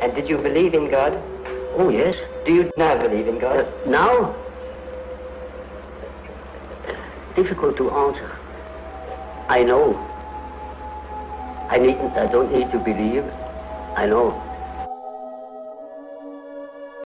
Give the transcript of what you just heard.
And did you believe in God? Oh, yes. Do you now believe in God? Uh, now? Difficult to answer. I know. I needn't. I don't need to believe. I know.